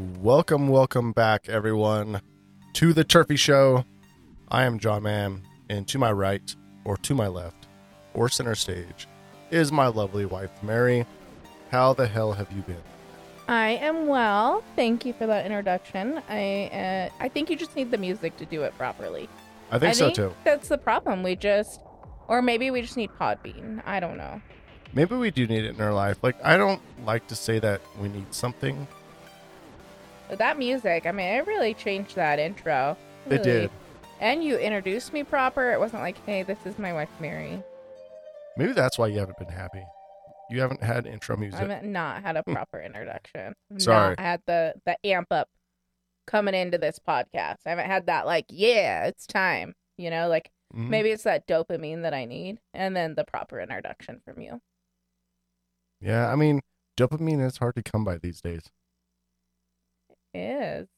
Welcome, welcome back, everyone, to the Terrphy Show. I am John Man, and to my right, or to my left, or center stage, is my lovely wife, Mary. How the hell have you been? I am well. Thank you for that introduction. I uh, I think you just need the music to do it properly. I think so too. That's the problem. We just, or maybe we just need Podbean. I don't know. Maybe we do need it in our life. Like, I don't like to say that we need something. But that music, I mean, it really changed that intro. It Really. did. And you introduced me proper. It wasn't like, hey, this is my wife Mary. Maybe that's why you haven't been happy. You haven't had intro music. I've not had a proper introduction. Sorry. Not had the the amp up coming into this podcast. I haven't had that like, yeah, it's time. You know, like Mhm. maybe it's that dopamine that I need, and then the proper introduction from you. Yeah, I mean, dopamine is hard to come by these days. Is.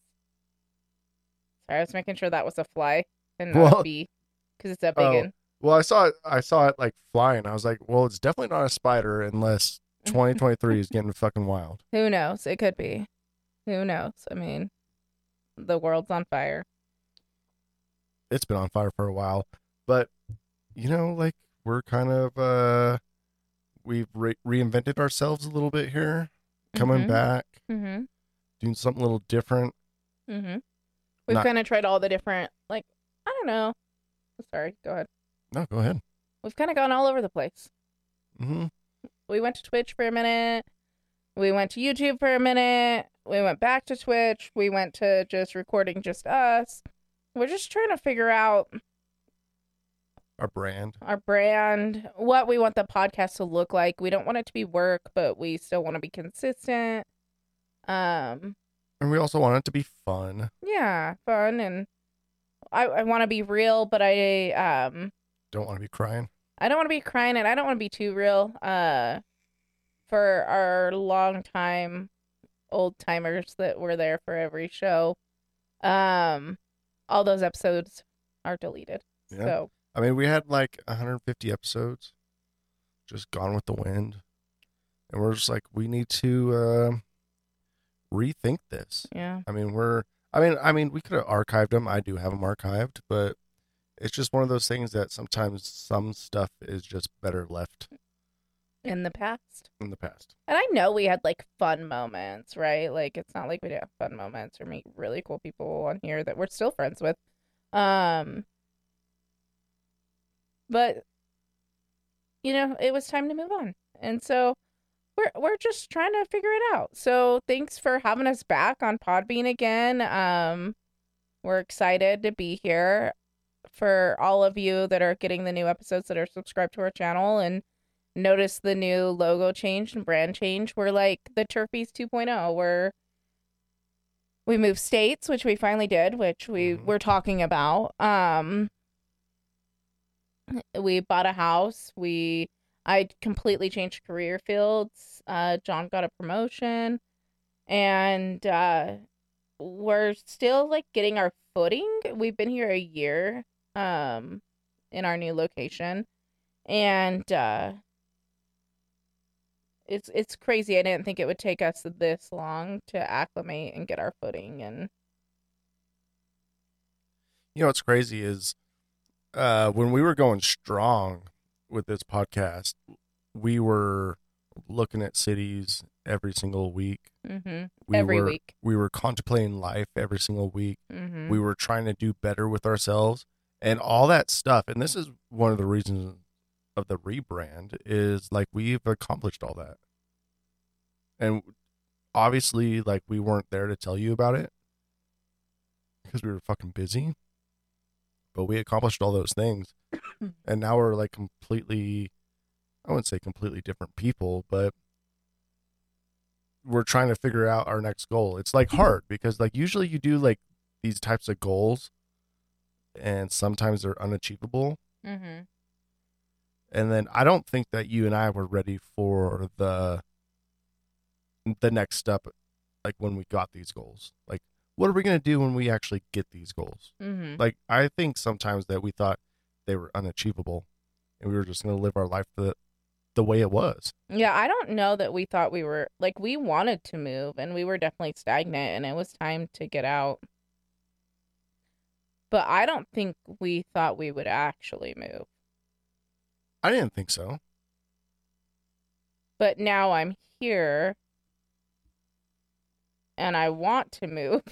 Sorry, I was making sure that was a fly and not Well- a bee, because it's a big Oh. one. Well, I saw it. I saw it like flying. I was like, well, it's definitely not a spider unless 2023 is getting fucking wild. Who knows? It could be. Who knows? I mean, the world's on fire. It's been on fire for a while, but you know, like we're kind of uh we've re- reinvented ourselves a little bit here, coming Mhm. back, Mm-hmm. Doing something a little different. Mm-hmm. We've Not- kind of tried all the different, like, I don't know. Sorry, go ahead. No, go ahead. We've kind of gone all over the place. hmm We went to Twitch for a minute. We went to YouTube for a minute. We went back to Twitch. We went to just recording just us. We're just trying to figure out Our brand. our brand, what we want the podcast to look like. We don't want it to be work, but we still want to be consistent. Um, And we also want it to be fun. yeah, fun and I, I want to be real, but I um Don't want to be crying. I don't want to be crying and I don't want to be too real. Uh, for our long time old timers that were there for every show, um, all those episodes are deleted. Yeah. So I mean, we had like 150 episodes, just gone with the wind, and we're just like, we need to uh, rethink this. yeah, I mean, we're, I mean, I mean, we could have archived them. I do have them archived, but it's just one of those things that sometimes some stuff is just better left in the past. in the past. And I know we had like fun moments, right? Like it's not like we didn't have fun moments or meet really cool people on here that we're still friends with. Um but you know, it was time to move on. And so we're we're just trying to figure it out. So thanks for having us back on Podbean again. Um we're excited to be here for all of you that are getting the new episodes that are subscribed to our channel and notice the new logo change and brand change. We're like the Terrphies 2.0. We're we moved states, which we finally did, which we Mhm. were talking about. Um we bought a house. We I completely changed career fields. Uh John got a promotion and uh we're still like getting our footing. We've been here a year um in our new location and uh it's it's crazy. I didn't think it would take us this long to acclimate and get our footing and You know what's crazy is uh, when we were going strong with this podcast, we were looking at cities every single week. mhm, We every were, week. We were contemplating life every single week. Mhm. We were trying to do better with ourselves and all that stuff. And this is one of the reasons of the rebrand is like we've accomplished all that. And obviously, like we weren't there to tell you about it because we were fucking busy. But we accomplished all those things. and now we're like completely, I wouldn't say completely different people, but we're trying to figure out our next goal. It's like hard because like usually you do like these types of goals and sometimes they're unachievable. Mhm. And then I don't think that you and I were ready for the the next step like when we got these goals. Like what are we going to do when we actually get these goals? Mhm. Like I think sometimes that we thought they were unachievable and we were just going to live our life the the way it was. Yeah, I don't know that we thought we were like we wanted to move and we were definitely stagnant and it was time to get out. But I don't think we thought we would actually move. I didn't think so. But now I'm here and I want to move.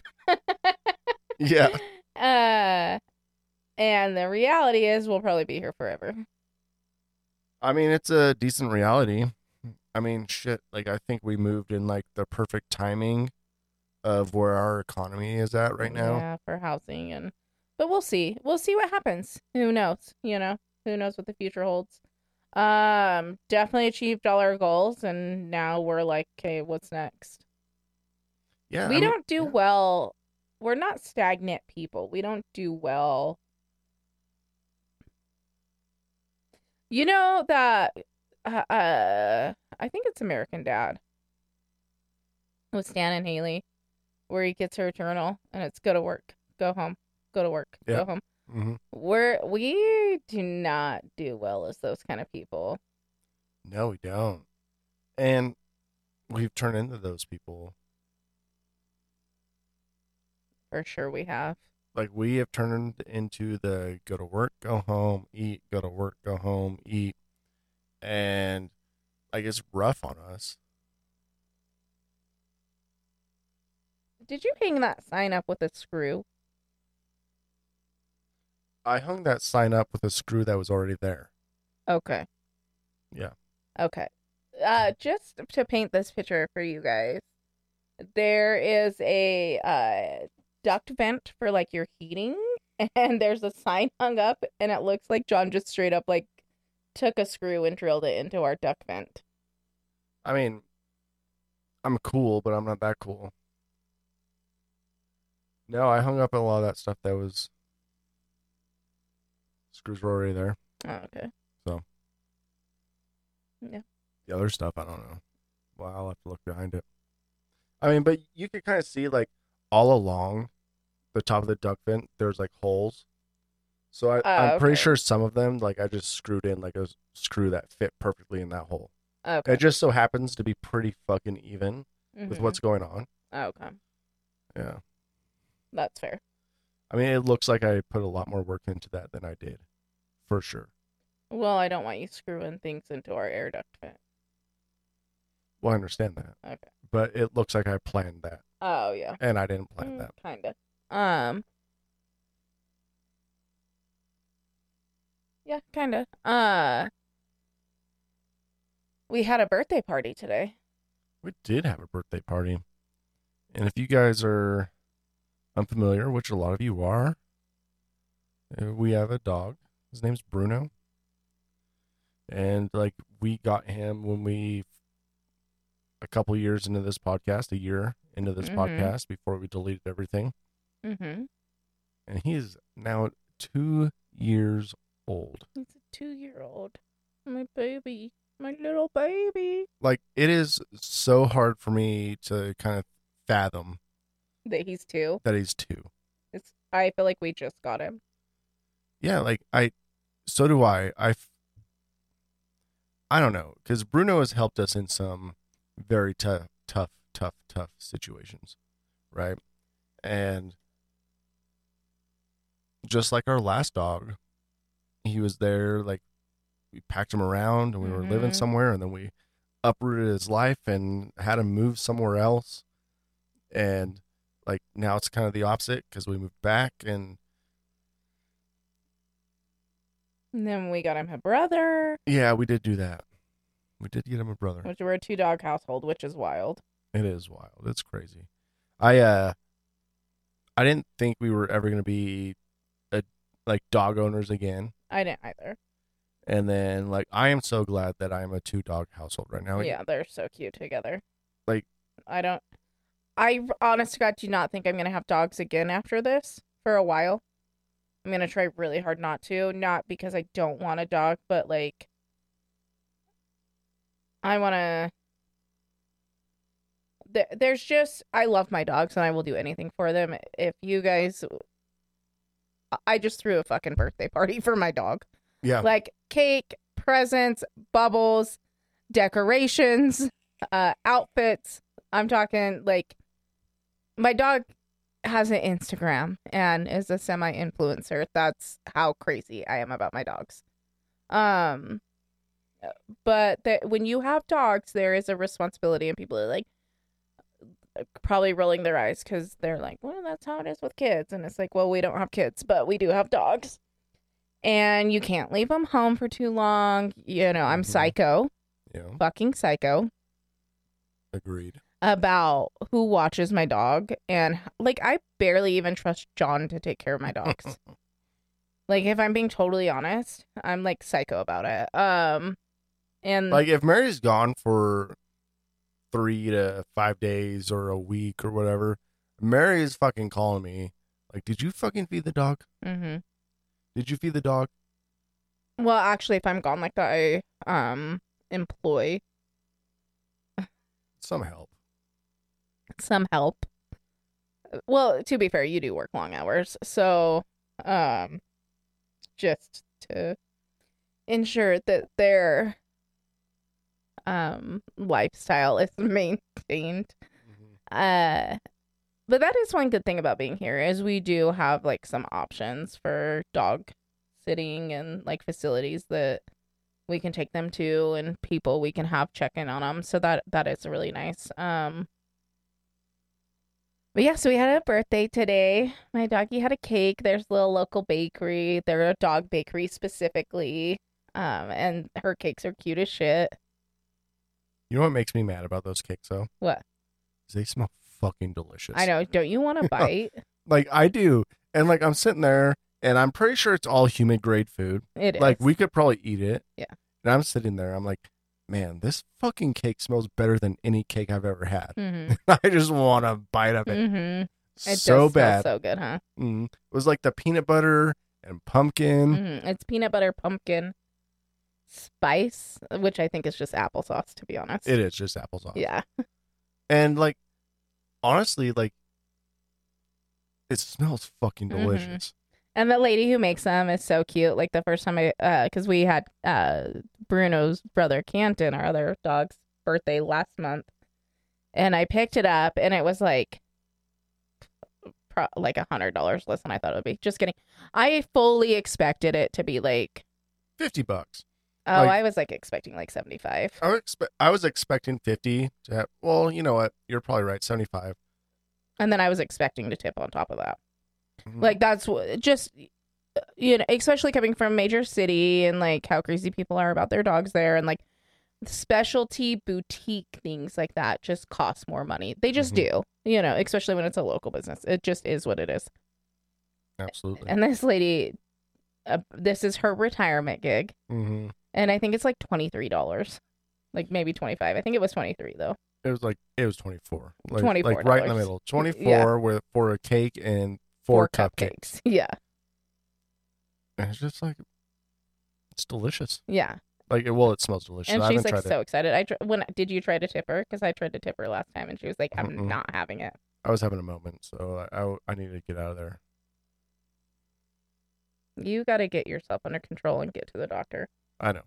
Yeah. Uh and the reality is we'll probably be here forever. I mean, it's a decent reality. I mean, shit. Like, I think we moved in like the perfect timing of where our economy is at right now. Yeah, for housing and but we'll see. We'll see what happens. Who knows? You know, who knows what the future holds. Um, definitely achieved all our goals and now we're like, okay, what's next? Yeah. we I mean, don't do yeah. well. We're not stagnant people. We don't do well. You know that uh, uh I think it's American Dad with Stan and Haley where he gets her journal and it's go to work, go home, go to work, Yeah. go home. Mhm. We're we do not do well as those kind of people. No, we don't. And we've turned into those people. For sure we have. Like, we have turned into the go to work, go home, eat, go to work, go home, eat. And like, it's rough on us. Did you hang that sign up with a screw? I hung that sign up with a screw that was already there. Okay. Yeah. Okay. Uh just to paint this picture for you guys. There is a uh duct vent for like your heating and there's a sign hung up and it looks like John just straight up like took a screw and drilled it into our duct vent. I mean, I'm cool, but I'm not that cool. No, I hung up a lot of that stuff that was screws were already there. Oh, okay. So. Yeah. The other stuff, I don't know. Well, I'll have to look behind it. I mean, but you can kind of see like all along the top of the duct vent, there's like holes. So I, Oh, I'm pretty sure some of them, like I just screwed in like a screw that fit perfectly in that hole. Okay. It just so happens to be pretty fucking even with Mhm. what's going on. okay. Yeah. That's fair. I mean, it looks like I put a lot more work into that than I did, for sure. Well, I don't want you screwing things into our air duct vent. Well, I understand that, Okay. But it looks like I planned that, Oh yeah. and I didn't plan that. Kinda. Um. Yeah, kinda. Uh. We had a birthday party today. We did have a birthday party, and if you guys are unfamiliar, which a lot of you are, uh, we have a dog. His name's Bruno, and like we got him when we a couple years into this podcast, a year into this Mhm. podcast before we deleted everything. Mm-hmm. and he is now two years old. He's a two-year-old. My baby. My little baby. Like it is so hard for me to kind of fathom That he's two. that he's two. It's. I feel like we just got him. Yeah, like I, so do I. I, I don't know because Bruno has helped us in some very tough, tough, tough, tough situations, right? And just like our last dog, he was there. Like we packed him around, and we were living Mhm. somewhere, and then we uprooted his life and had him move somewhere else, and like now it's kind of the opposite because we moved back and And then we got him a brother, Yeah, we did do that. We did get him a brother. which we're a two-dog household, which is wild. It is wild. It's crazy. I uh I didn't think we were ever going to be a like dog owners again. I didn't either. And then like I am so glad that I am a two dog household right now. yeah, they're so cute together. Like- I don't. I honest to God do not think I'm gonna have dogs again after this for a while. I'm gonna try really hard not to. Not because I don't want a dog, but like I want to. There, there's just I love my dogs and I will do anything for them. If you guys, I- I just threw a fucking birthday party for my dog Yeah. like cake, presents, bubbles, decorations, uh, outfits. I'm talking like my dog has an Instagram and is a semi influencer. That's how crazy I am about my dogs. Um, but that when you have dogs, there is a responsibility, and people are like probably rolling their eyes because they're like, well, that's how it is with kids. And it's like, well, we don't have kids, but we do have dogs. And you can't leave them home for too long. You know, I'm Mhm. psycho, Yeah, fucking psycho agreed. about who watches my dog. And like, I barely even trust John to take care of my dogs. like, if I'm being totally honest, I'm like psycho about it. Um, and like if Mary's gone for three to five days or a week or whatever, Mary is fucking calling me. Like, did you fucking feed the dog? Mhm. Did you feed the dog? Well, actually, if I'm gone like that, I um employ Some help. some help. Well, to be fair, you do work long hours, so um, just to ensure that their um lifestyle is maintained. Uh, but that is one good thing about being here is we do have like some options for dog sitting and like facilities that we can take them to and people we can have check in on them. So that that is really nice. Um. But yeah, so we had a birthday today. My doggy had a cake. There's a little local bakery. They're a dog bakery specifically. Um, and her cakes are cute as shit. You know what makes me mad about those cakes though? What? Is they smell fucking delicious. I know. Don't you want to bite? Like I do. And like I'm sitting there and I'm pretty sure it's all human grade food. It is. Like we could probably eat it. Yeah. And I'm sitting there, I'm like, man, this fucking cake smells better than any cake I've ever had. Mm-hmm. I just want to bite of it. Mm-hmm. It so bad. so good, huh? Mm. It was like the peanut butter and pumpkin. hmm It's peanut butter pumpkin spice, which I think is just applesauce, to be honest. It is just applesauce. Yeah. And like, honestly, like, it smells fucking Mhm. delicious. And the lady who makes them is so cute. Like the first time I, uh, because we had uh Bruno's brother Canton, our other dog's birthday last month, and I picked it up, and it was like, pro- like a hundred dollars less than I thought it would be. Just kidding. I fully expected it to be like, 50 bucks. Oh, Like- I was like expecting like seventy five. I was, expe- I was expecting 50 to have, well, you know what? You're probably right. 75. And then I was expecting to tip on top of that. Mhm. Like that's just you know, especially coming from a major city and like how crazy people are about their dogs there and like specialty boutique things like that just cost more money. They just Mhm. do. You know, especially when it's a local business. It just is what it is. Absolutely. And this lady uh, this is her retirement gig hmm and I think it's like $23. Like maybe 25. I think it was 23 though. It was like, it was 24. Like, Like $24. right in the middle. 24 with for a cake and four, cupcakes. Yeah. And it's just like, it's delicious. Yeah. Like, it well, it smells delicious. And I she's like so it. excited. I tr- when did you try to tip her? Because I tried to tip her last time, and she was like, "I'm Mm-mm. not having it." I was having a moment, so I, I, I needed to get out of there. You got to get yourself under control and get to the doctor. I know.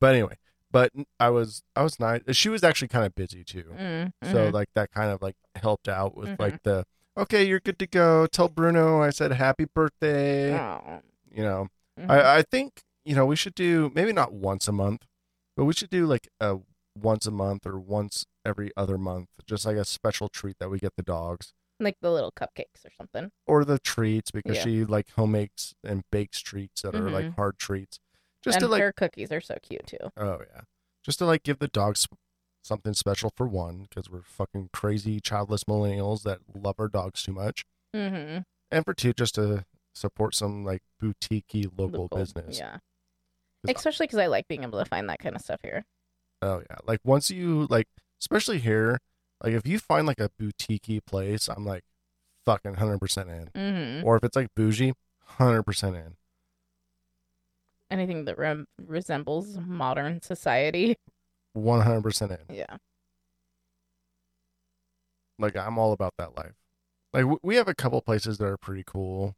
But anyway, but I was I was nice. She was actually kind of busy too. Mm, So mhm. like that kind of like helped out with Mhm. like the okay, you're good to go. Tell Bruno I said happy birthday. Oh. You know. Mhm. I I think, you know, we should do maybe not once a month, but we should do like a once a month or once every other month, just like a special treat that we get the dogs like the little cupcakes or something. or the treats because Yeah. she like home makes and bakes treats that are like Mhm. hard treats. Just and to like her cookies are so cute too. Oh yeah, just to like give the dogs something special for one, because we're fucking crazy childless millennials that love our dogs too much, Mm-hmm. and for two, just to support some like boutiquey local, business. Yeah. Especially because I like being able to find that kind of stuff here. Oh yeah, like once you like, especially here, like if you find like a boutiquey place, I'm like fucking hundred percent in. Mm-hmm. Or if it's like bougie, hundred percent in. Anything that rem- resembles modern society. One hundred percent in. Yeah. Like I'm all about that life. Like w- we have a couple places that are pretty cool,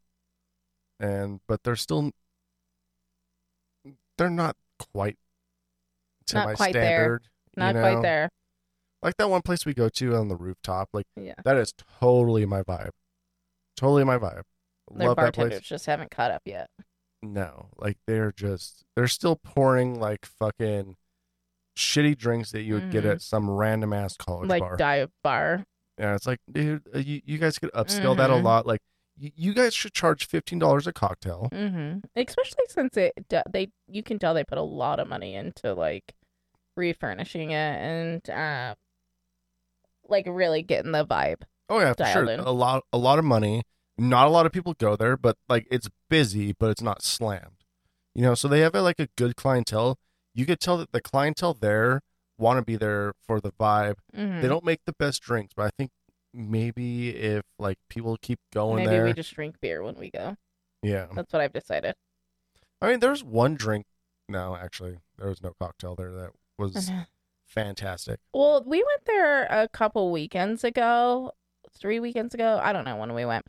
and but they're still they're not quite to Not my quite there. standard. Not you quite there. Like that one place we go to on the rooftop. Like Yeah. that is totally my vibe. Totally my vibe. Their Love that bartenders just haven't caught up yet. No, like they're just they're still pouring like fucking shitty drinks that you would get Mhm. at some random ass college like bar. dive bar. Yeah, it's like, dude, uh, you, you guys could upscale that a Mhm. lot. Like, you, you guys should charge fifteen dollars a cocktail. hmm Especially since it d- they you can tell they put a lot of money into like refurnishing it and uh, like really getting the vibe. Oh yeah, for sure. Dialed in. A lot, a lot of money. Not a lot of people go there, but like it's busy, but it's not slammed. You know, so they have a, like a good clientele. You could tell that the clientele there want to be there for the vibe. hmm They don't make the best drinks, but I think maybe if like people keep going Maybe there, we just drink beer when we go. yeah. That's what I've decided. I mean, there's one drink. No, actually, there was no cocktail there that was fantastic. Well, we went there a couple weekends ago, three weekends ago. I don't know when we went.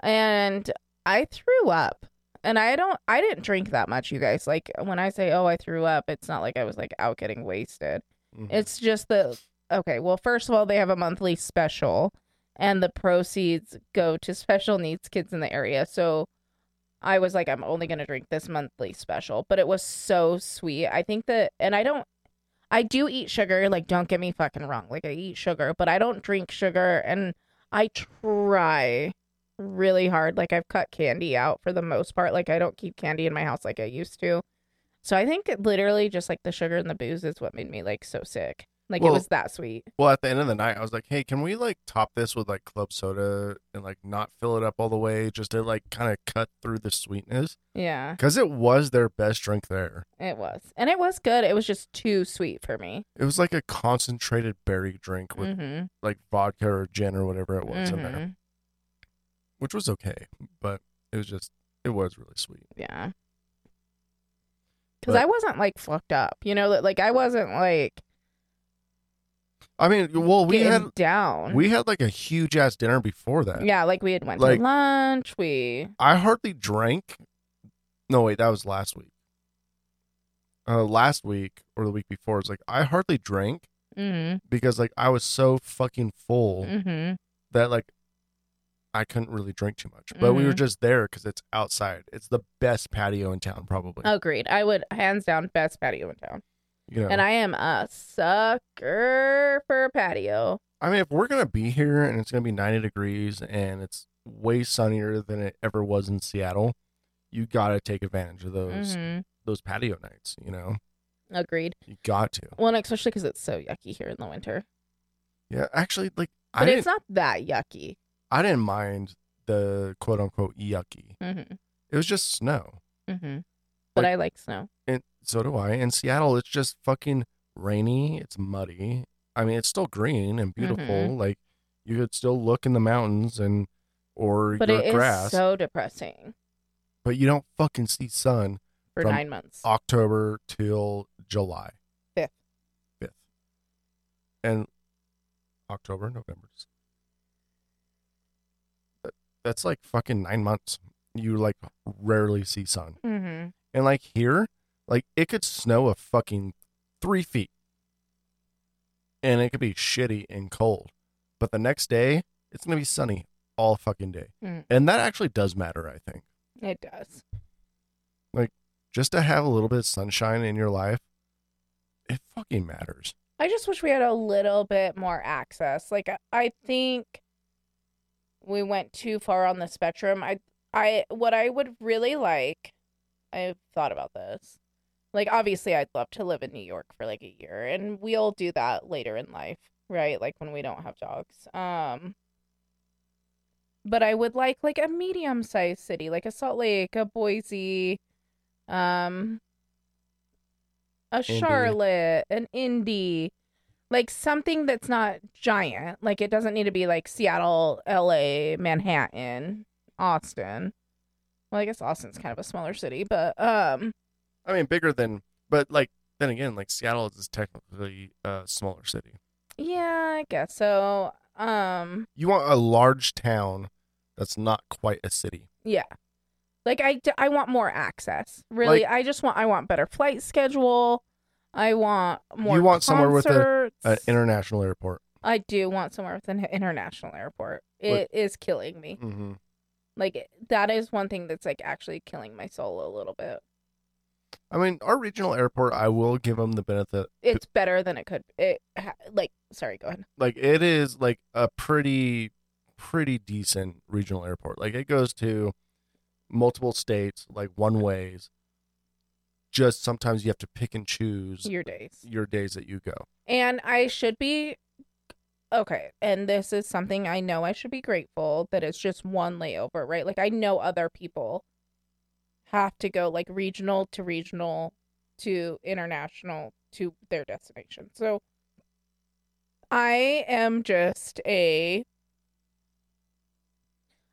And I threw up. And I don't I didn't drink that much, you guys. Like when I say, "Oh, I threw up," it's not like I was like out getting wasted. Mhm. It's just the okay, well, first of all, they have a monthly special and the proceeds go to special needs kids in the area. So I was like I'm only going to drink this monthly special, but it was so sweet. I think that and I don't I do eat sugar, like don't get me fucking wrong. Like I eat sugar, but I don't drink sugar and I try really hard. Like I've cut candy out for the most part. Like I don't keep candy in my house like I used to. So I think literally just like the sugar and the booze is what made me like so sick. Like Well- it was that sweet. Well, at the end of the night, I was like, "Hey, can we like top this with like club soda and like not fill it up all the way, just to like kind of cut through the sweetness?" Yeah, Because it was their best drink there. it was. And it was good. It was just too sweet for me. It was like a concentrated berry drink with Mm-hmm. like vodka or gin or whatever it was in there, Mhm. Which was okay, but it was just it was really sweet. Yeah. Because I wasn't like fucked up, you know, like I wasn't like I mean, well, we had down. we had like a huge ass dinner before that. yeah, like we had went Like- to lunch. We I hardly drank. No, wait, that was last week. Uh, last week or the week before, it's like I hardly drank mm-hmm, because like I was so fucking full mm-hmm. that like I couldn't really drink too much. But we were Mhm. just there because it's outside. It's the best patio in town, probably. Agreed. I would hands down best patio in town. you know, And I am a sucker for a patio. I mean, if we're gonna be here and it's gonna be ninety degrees and it's way sunnier than it ever was in Seattle, you gotta take advantage of those hmm those patio nights. You know, Agreed. you got to. Well, and especially because it's so yucky here in the winter. Yeah, actually, like I But didn't, it's not that yucky. I didn't mind the quote unquote yucky. Mm-hmm. It was just snow, Mm-hmm. But Like- I like snow. and so do I. In Seattle, it's just fucking rainy. It's muddy. I mean, it's still green and beautiful. Mhm. Like you could still look in the mountains and or But your it is grass, so depressing but you don't fucking see sun for nine months. October till July. Fifth. Fifth. And October, November. That's like fucking nine months. You like rarely see sun. Mm-hmm. And like here, like it could snow a fucking three feet. And it could be shitty and cold. But the next day, it's gonna be sunny all fucking day. Mm. And that actually does matter, I think. It does. Like just to have a little bit of sunshine in your life, it fucking matters. I just wish we had a little bit more access. Like I think we went too far on the spectrum. I I what I would really like I've thought about this. Like obviously I'd love to live in New York for like a year and we'll do that later in life, right? Like when we don't have dogs. Um but I would like like a medium-sized city, like a Salt Lake, a Boise, um a Indy. Charlotte, an Indy, like something that's not giant. Like it doesn't need to be like Seattle, LA, Manhattan, Austin. Well, I guess Austin's kind of a smaller city, but um I mean, bigger than, but like then again, like Seattle is technically a smaller city. yeah, I guess so. Um You want a large town that's not quite a city. yeah. Like I I want more access. Really, I just want I want better flight schedule. I want more. You want somewhere with a- An international airport. I do want somewhere with an international airport. It is killing me. Mm-hmm. Like that is one thing that's like actually killing my soul a little bit. I mean, our regional airport, I will give them the benefit. It's better than it could. It like sorry, go ahead. Like, it is like a pretty, pretty decent regional airport. Like, it goes to multiple states, like one ways. Just sometimes you have to pick and choose Your days. your days that you go. And I should be okay. And this is something I know I should be grateful that it's just one layover, right? Like I know other people have to go like regional to regional to international to their destination. So I am just a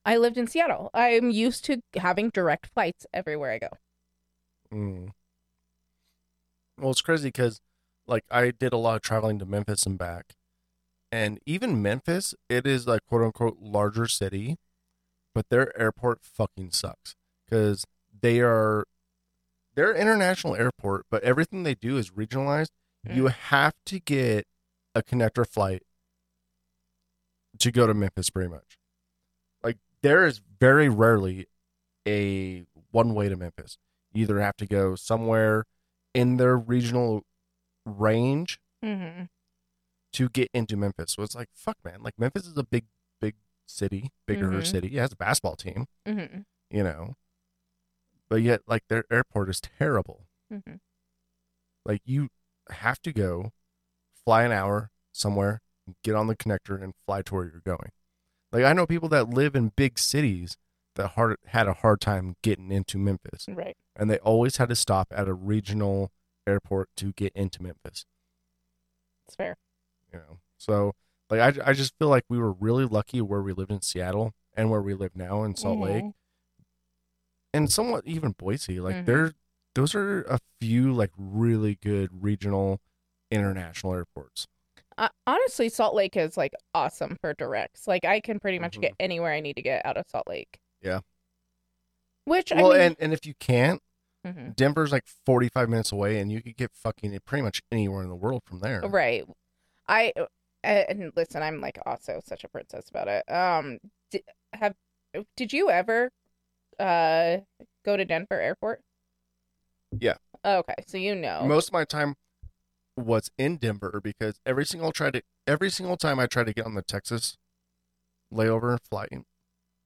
I lived in Seattle. I'm used to having direct flights everywhere I go. Mm. Well, it's crazy because, like, I did a lot of traveling to Memphis and back, and even Memphis, it is like quote unquote larger city, but their airport fucking sucks because they are they're international airport, but everything they do is regionalized. You mm. have to get a connector flight to go to Memphis, pretty much. Like, there is very rarely a one way to Memphis. You either have to go somewhere in their regional range Mm-hmm. to get into Memphis. So it's like, fuck, man. Like, Memphis is a big, big city, bigger Mhm. city. It has a basketball team, Mm-hmm. you know, but yet, like, their airport is terrible. Mm-hmm. Like, you have to go fly an hour somewhere, get on the connector, and fly to where you're going. Like, I know people that live in big cities that hard had a hard time getting into Memphis. Right. And they always had to stop at a regional airport to get into Memphis. It's fair. You know, so like I, I just feel like we were really lucky where we lived in Seattle and where we live now in Salt Lake, Mhm. and somewhat even Boise. Like Mhm. there, those are a few like really good regional, international airports. Uh, honestly, Salt Lake is like awesome for directs. Like I can pretty much Mhm. get anywhere I need to get out of Salt Lake. Yeah. Which well, I mean, and and if you can't, Mhm. Denver's like forty five minutes away, and you could get fucking pretty much anywhere in the world from there. right. I uh, and listen, I'm like also such a princess about it. Um, did, have did you ever uh go to Denver Airport? Yeah. Okay, so you know. most of my time was in Denver because every single tried to every single time I tried to get on the Texas layover flight,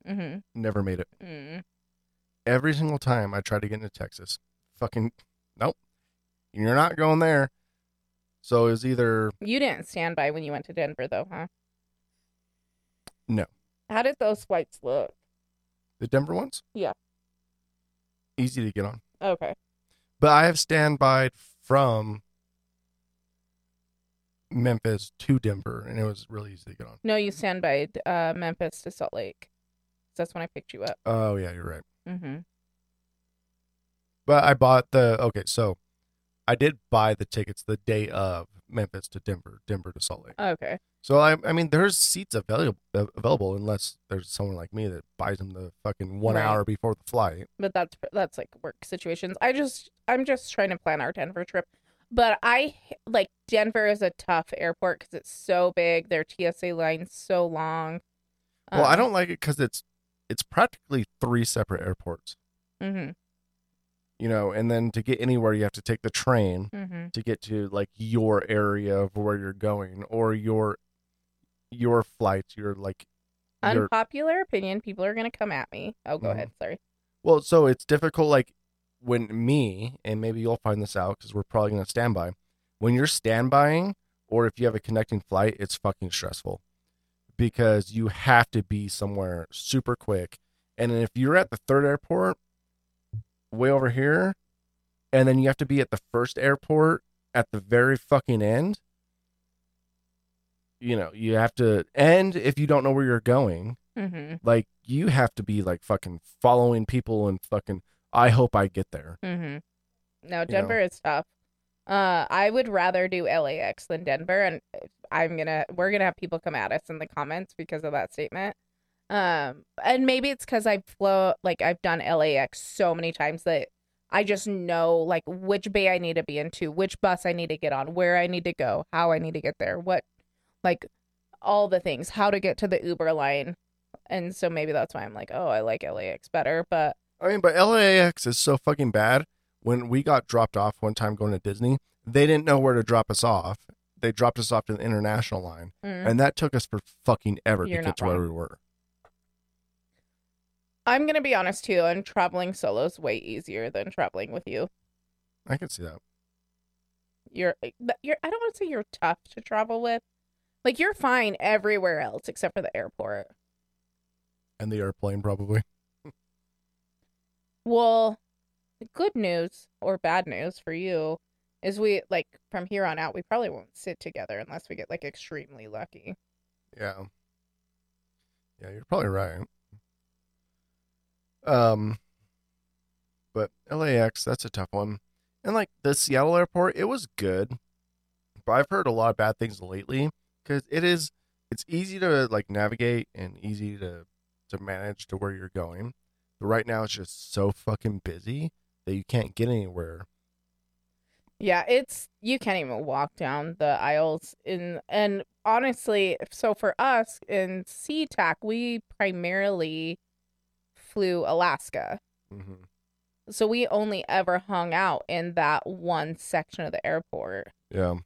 mm-hmm. never made it. mm Every single time I tried to get into Texas, fucking nope, you're not going there. So it was either You didn't stand by when you went to Denver, though, huh? No. How did those flights look? the Denver ones, Yeah. easy to get on. Okay. But I have standby from Memphis to Denver, and it was really easy to get on. No, you stand by uh, Memphis to Salt Lake. That's when I picked you up. Oh yeah, you're right. Mm-hmm. But I bought the okay, so I did buy the tickets the day of Memphis to Denver, Denver to Salt Lake. Okay. So I, I mean, there's seats available available unless there's someone like me that buys them the fucking one Right. hour before the flight. But that's that's like work situations. I just I'm just trying to plan our Denver trip. But I like Denver is a tough airport because it's so big. Their TSA line's so long. Well, I Um, don't like it because it's it's practically three separate airports, Mhm. you know. And then to get anywhere, you have to take the train Mhm. to get to like your area of where you're going or your your flight. Your like your Unpopular opinion. People are gonna come at me. Oh, go Mhm. ahead. Sorry. Well, so it's difficult. Like when me and maybe you'll find this out because we're probably gonna stand by. When you're standbying, or if you have a connecting flight, it's fucking stressful because you have to be somewhere super quick. And then if you're at the third airport, way over here, and then you have to be at the first airport at the very fucking end. You know, you have to, and if you don't know where you're going, Mm-hmm. like you have to be like fucking following people and fucking I hope I get there. Mm-hmm. No, Denver is tough. Uh, I would rather do LAX than Denver, and I'm gonna we're gonna have people come at us in the comments because of that statement. Um, and maybe it's because I've flown like I've done LAX so many times that I just know like which bay I need to be into, which bus I need to get on, where I need to go, how I need to get there, what like all the things, how to get to the Uber line. And so maybe that's why I'm like, oh, I like LAX better, but I mean, but LAX is so fucking bad. When we got dropped off one time going to Disney, they didn't know where to drop us off. They dropped us off to the international line, mm. and that took us for fucking ever You're to get to where we were. I'm going to be honest too, and traveling solo is way easier than traveling with you. I can see that. You're but you're I don't want to say you're tough to travel with. Like you're fine everywhere else except for the airport. And the airplane, probably. Well, good news or bad news for you is we like from here on out we probably won't sit together unless we get like extremely lucky. Yeah. Yeah, you're probably right. Um, but LAX, that's a tough one. And like the Seattle airport, it was good, but I've heard a lot of bad things lately because it is, it's easy to like navigate and easy to to manage to where you're going. But right now, it's just so fucking busy that you can't get anywhere. Yeah, it's you can't even walk down the aisles in and honestly, so for us in SeaTac, we primarily flew Alaska. hmm So we only ever hung out in that one section of the airport. Yeah, and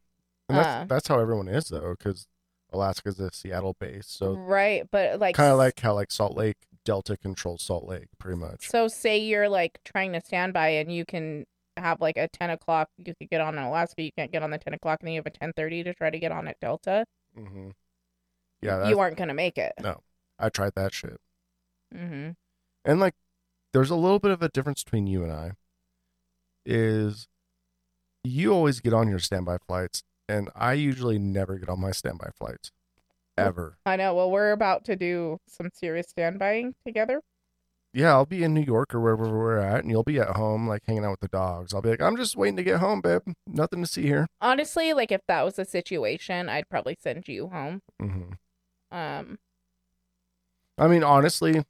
that's Uh. that's how everyone is though, because Alaska's a Seattle base, so right, but like kind of like how like Salt Lake Delta controls Salt Lake, pretty much. So say you're like trying to stand by and you can have like a ten o'clock you could get on in Alaska, you can't get on the ten o'clock and then you have a ten thirty to try to get on at Delta. Mm-hmm. Yeah, that's, you aren't gonna make it. No. I tried that shit, Mm-hmm. and like, there's a little bit of a difference between you and I. Is you always get on your standby flights, and I usually never get on my standby flights, ever. I know. Well, we're about to do some serious standbying together. Yeah, I'll be in New York or wherever we're at, and you'll be at home, like hanging out with the dogs. I'll be like, I'm just waiting to get home, babe. Nothing to see here. Honestly, like if that was a situation, I'd probably send you home. hmm Um, I mean, honestly,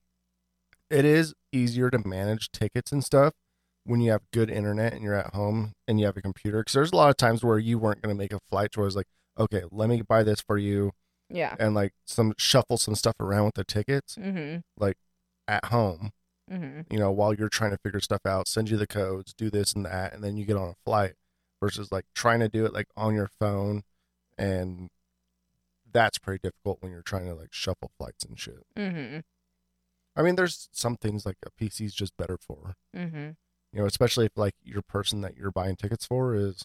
it is easier to manage tickets and stuff when you have good internet and you're at home and you have a computer. Because there's a lot of times where you weren't going to make a flight, where I was like, okay, let me buy this for you yeah. and like some shuffle some stuff around with the tickets Mm-hmm. Like at home, Mm-hmm. you know, while you're trying to figure stuff out, send you the codes, do this and that, and then you get on a flight versus like trying to do it like on your phone. And that's pretty difficult when you're trying to like shuffle flights and shit. Mm-hmm. I mean, there's some things like a PC is just better for. You know, especially if like your person that you're buying tickets for is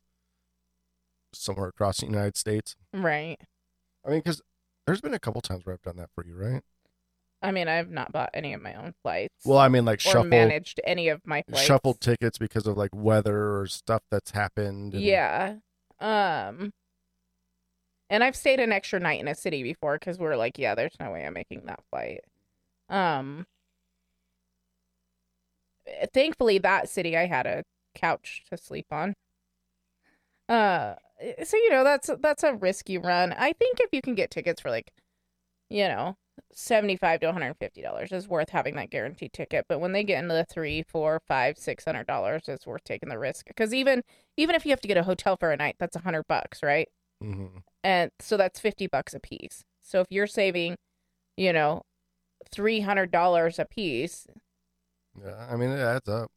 somewhere across the United States. Right. I mean, because there's been a couple times where I've done that for you, right? I mean, I've not bought any of my own flights. Well, I mean, like or shuffle managed any of my flights. shuffle tickets because of like weather or stuff that's happened. and- Yeah. Um and I've stayed an extra night in a city before cuz we're like, yeah, there's no way I'm making that flight. Um thankfully that city I had a couch to sleep on. Uh so you know, that's that's a risky run. I think if you can get tickets for like you know, 75 to 150 dollars is worth having that guaranteed ticket but when they get into the three four five six hundred dollars it's worth taking the risk because even even if you have to get a hotel for a night that's a hundred bucks right Mhm. and so that's 50 bucks a piece so if you're saving you know 300 dollars a piece Yeah, I mean, it adds up.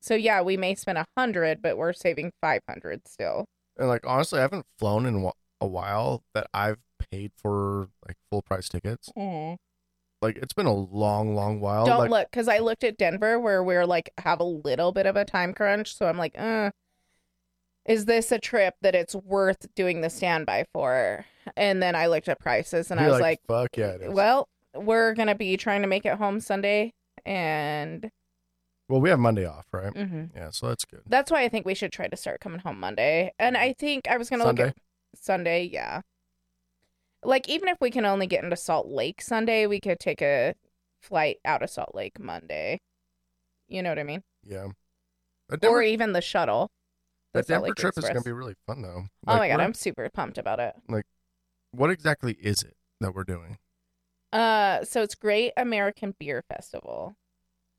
so yeah we may spend a hundred but we're saving 500 still And like, honestly, I haven't flown in a while that I've paid for like full price tickets. Like, it's been a long, long while. don't like, look because i looked at denver where we're like have a little bit of a time crunch so i'm like uh is this a trip that it's worth doing the standby for and then i looked at prices and i was like, fuck yeah, it is. well we're gonna be trying to make it home sunday and well, we have Monday off, right? mhm. Yeah, so that's good. that's why i think we should try to start coming home monday and i think i was gonna Sunday. look at sunday yeah like even if we can only get into salt lake sunday we could take a flight out of salt lake monday you know what i mean Yeah. Denver, or even the shuttle. the that Salt Denver Lake trip is going to be really fun, though. oh my god, I'm super pumped about it. Like, what exactly is it that we're doing? Uh, so it's Great American Beer Festival.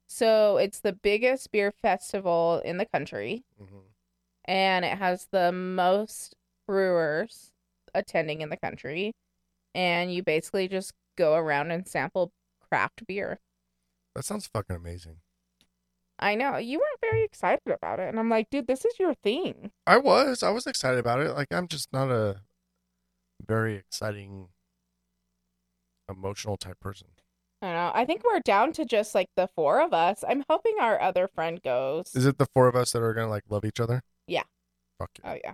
So it's the biggest beer festival in the country, hmm and it has the most brewers attending in the country. And you basically just go around and sample craft beer. That sounds fucking amazing. I know you weren't very excited about it, and I'm like, dude, this is your thing. I was. I was excited about it. Like I'm just not a very exciting emotional type person. I don't know. I think we're down to just like the four of us. I'm hoping our other friend goes. Is it the four of us that are gonna like love each other? Yeah. Fuck yeah. Oh yeah,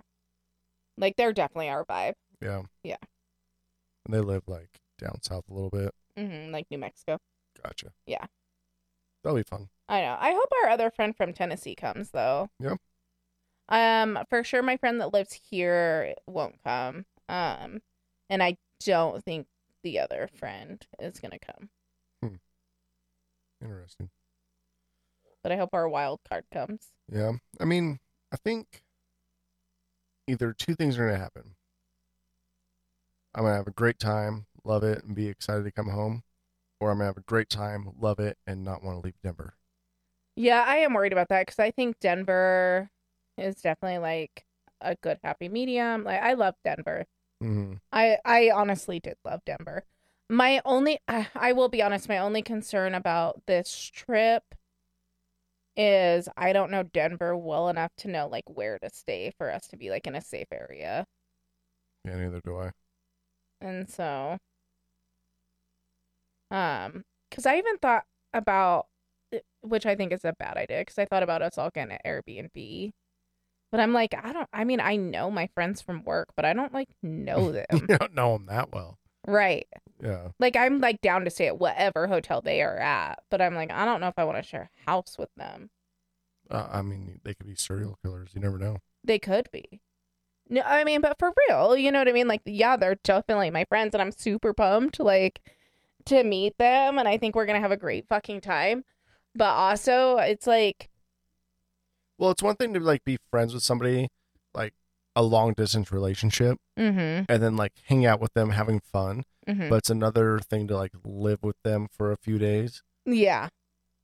like they're definitely our vibe. Yeah. Yeah. And they live like down south a little bit. hmm like New Mexico. Gotcha. Yeah. That'll be fun. I know. I hope our other friend from Tennessee comes though. Yeah. Um, for sure, my friend that lives here won't come. Um, and I don't think the other friend is gonna come. Hmm. Interesting. But I hope our wild card comes. Yeah. I mean, I think either two things are gonna happen. I'm gonna have a great time, love it, and be excited to come home, or I'm gonna have a great time, love it, and not want to leave Denver. Yeah, I am worried about that because I think Denver is definitely like a good happy medium. Like I love Denver. Hmm I I honestly did love Denver. My only I I will be honest, my only concern about this trip is I don't know Denver well enough to know like where to stay for us to be like in a safe area. Yeah, neither do I. And so um cuz I even thought about which I think is a bad idea cuz I thought about us all getting an Airbnb. But I'm like, I don't I mean, I know my friends from work, but I don't like know them. you don't know them that well. right. Yeah. Like I'm like down to stay at whatever hotel they are at, but I'm like I don't know if I want to share a house with them. Uh, I mean, they could be serial killers. You never know. They could be. No, I mean, but for real, you know what I mean? Like, yeah, they're definitely my friends, and I'm super pumped like to meet them, and I think we're gonna have a great fucking time. But also, it's like, Well, it's one thing to like be friends with somebody, like a long distance relationship, mm-hmm, and then like hang out with them, having fun. mm-hmm. But it's another thing to like live with them for a few days. yeah,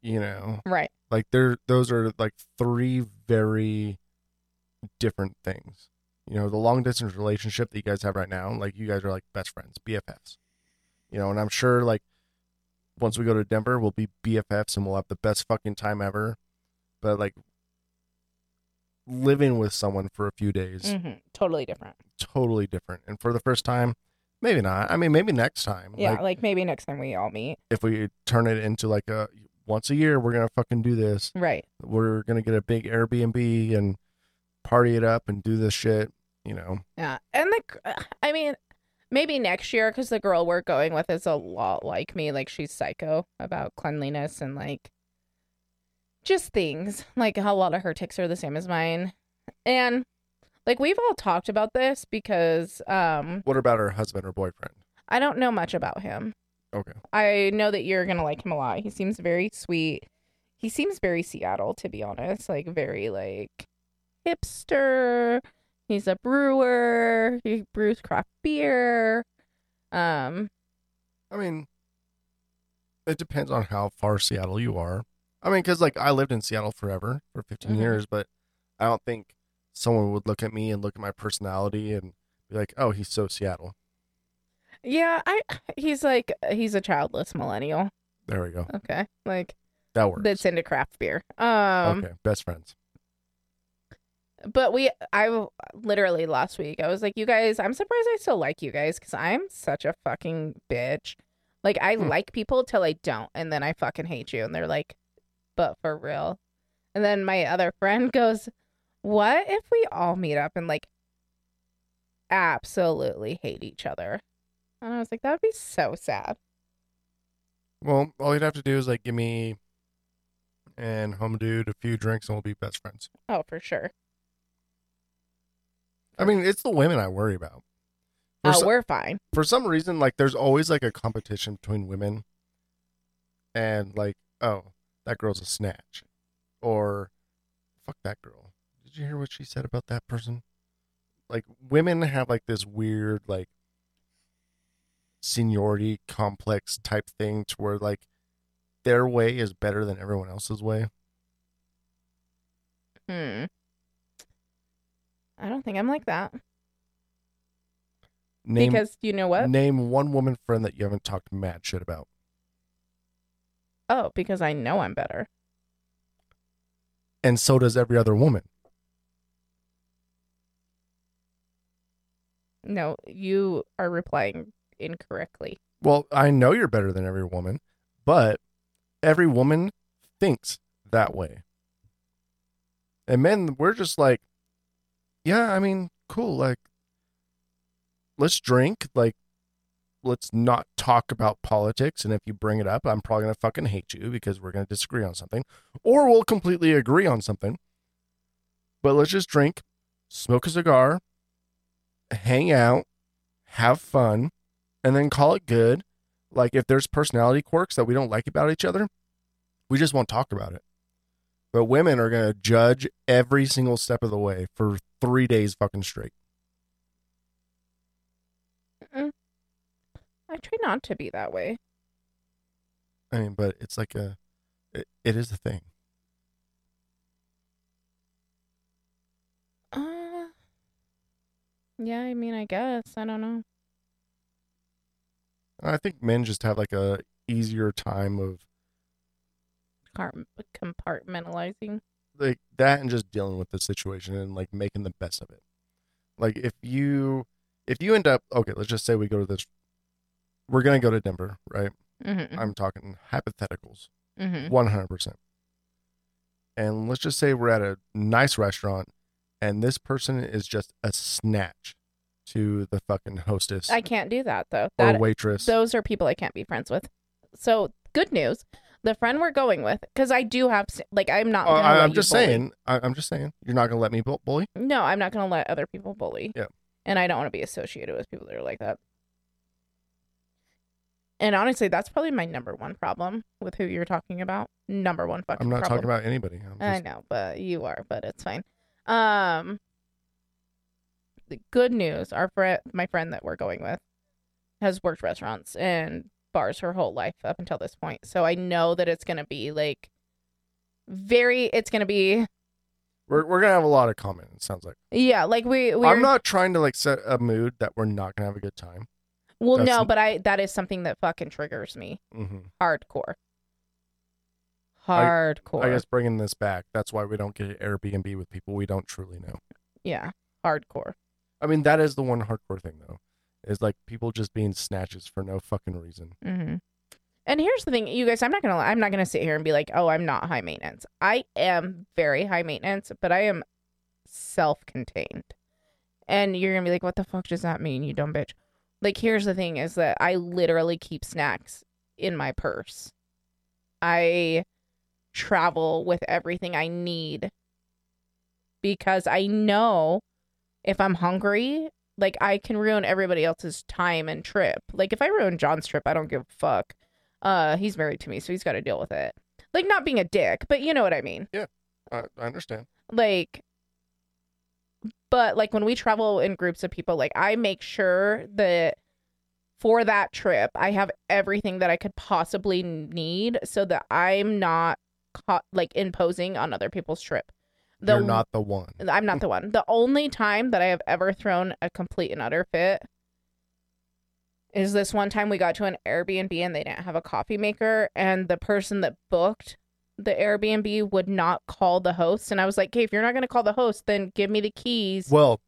You know, right, like they're those are like three very different things. You know, the long distance relationship that you guys have right now, like you guys are like best friends, BFFs. You know, and I'm sure like once we go to Denver, we'll be BFFs and we'll have the best fucking time ever. But like living with someone for a few days, mm-hmm. totally different. totally different. And for the first time, maybe not. I mean, maybe next time. Yeah, Like like maybe next time we all meet. if we turn it into like a once a year, we're gonna fucking do this. Right. We're gonna get a big Airbnb and party it up and do this shit. You know, Yeah, and like, I mean, maybe next year because the girl we're going with is a lot like me. Like she's psycho about cleanliness and like just things. Like how a lot of her ticks are the same as mine, and like we've all talked about this because um what about her husband or boyfriend? I don't know much about him. Okay, I know that you're gonna like him a lot. He seems very sweet. He seems very Seattle, to be honest. Like very like hipster. He's a brewer. He brews craft beer. Um, I mean, it depends on how far Seattle you are. I mean, because like I lived in Seattle forever for 15 Mhm. years, but I don't think someone would look at me and look at my personality and be like, "Oh, he's so Seattle." yeah, I he's like he's a childless millennial. There we go. Okay, like That works. that's into craft beer. Um, okay, best friends. but we I literally last week I was like, you guys, I'm surprised I still like you guys because I'm such a fucking bitch. Like I Hmm. like people till I don't, and then I fucking hate you, and they're like, but for real. And then my other friend goes, "What if we all meet up and like absolutely hate each other?" And I was like, that would be so sad. Well, all you'd have to do is like give me and home dude a few drinks and we'll be best friends. Oh, for sure. I mean, it's the women I worry about. For, Oh, so- we're fine. for some reason, like there's always like a competition between women and like, oh, that girl's a snatch. Or fuck that girl. Did you hear what she said about that person? Like women have like this weird like seniority complex type thing to where like their way is better than everyone else's way? Hmm. I don't think I'm like that. Name because you know what? name one woman friend that you haven't talked mad shit about. Oh, because I know I'm better. And so does every other woman. No, you are replying incorrectly. Well, I know you're better than every woman, but every woman thinks that way. And men, we're just like, yeah, I mean, cool. Like, let's drink. Like, let's not talk about politics. And if you bring it up, I'm probably going to fucking hate you because we're going to disagree on something, or we'll completely agree on something. But let's just drink, smoke a cigar, hang out, have fun, and then call it good. Like if there's personality quirks that we don't like about each other, we just won't talk about it. But women are going to judge every single step of the way for three days fucking straight. I try not to be that way. I mean, but it's like a, it, it is a thing. Uh, yeah, I mean, I guess. I don't know. I think men just have like a easier time of compartmentalizing. like that and just dealing with the situation and like making the best of it. Like if you if you end up okay, let's just say we go to this we're gonna go to Denver, right? Mm-hmm. I'm talking hypotheticals. mm-hmm. One hundred percent. And let's just say we're at a nice restaurant and this person is just a snatch to the fucking hostess I can't do that though. or That waitress. those are people I can't be friends with. So good news, the friend we're going with, because I do have like I'm not. Gonna I, I'm just bully. saying. I, I'm just saying. You're not gonna let me bully. No, I'm not going to let other people bully. Yeah. And I don't want to be associated with people that are like that. And honestly, that's probably my number one problem with who you're talking about. Number one fucking I'm not problem. talking about anybody. I'm I know, but you are, but it's fine. Um the good news, our friend my friend that we're going with has worked restaurants and bars her whole life up until this point. So I know that it's gonna be like very it's gonna be we're we're gonna have a lot of comment. It sounds like. yeah, like we we I'm not trying to like set a mood that we're not gonna have a good time. Well no, that's- but I that is something that fucking triggers me. hmm Hardcore. Hardcore. I guess bringing this back, that's why we don't get Airbnb with people we don't truly know. yeah. Hardcore. I mean, that is the one hardcore thing though, is like people just being snatches for no fucking reason. hmm And here's the thing, you guys. I'm not gonna. I'm not gonna sit here and be like, "Oh, I'm not high maintenance." I am very high maintenance, but I am self-contained. And you're gonna be like, "What the fuck does that mean, you dumb bitch?" Like, here's the thing: is that I literally keep snacks in my purse. I travel with everything I need because I know if I'm hungry, like I can ruin everybody else's time and trip. Like if I ruin John's trip, I don't give a fuck. Uh, he's married to me, so he's got to deal with it. Like not being a dick, but you know what I mean. I, I understand. Like, but like when we travel in groups of people, like I make sure that for that trip, I have everything that I could possibly need, so that I'm not caught like imposing on other people's trip. The You're not the one. I'm not the one. The only time that I have ever thrown a complete and utter fit is this one time we got to an Airbnb and they didn't have a coffee maker, and the person that booked the Airbnb would not call the host. And I was like, okay, if you're not going to call the host, then give me the keys. Well,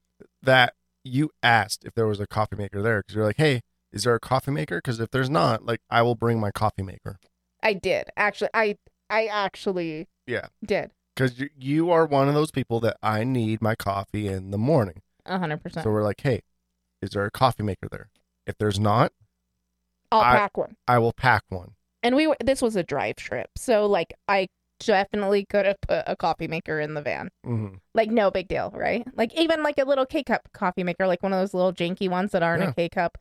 that you asked if there was a coffee maker there because you're like, hey, is there a coffee maker? Because if there's not, like, I will bring my coffee maker. I did. Actually, I I actually Yeah. did. Because you, you are one of those people that I need my coffee in the morning. A hundred percent. So we're like, hey, is there a coffee maker there? If there's not, I'll I- pack one. I will pack one. And we were, this was a drive trip. So like I definitely could have put a coffee maker in the van. hmm like no big deal, right? Like even like a little K cup coffee maker, like one of those little janky ones that aren't Yeah. a K cup.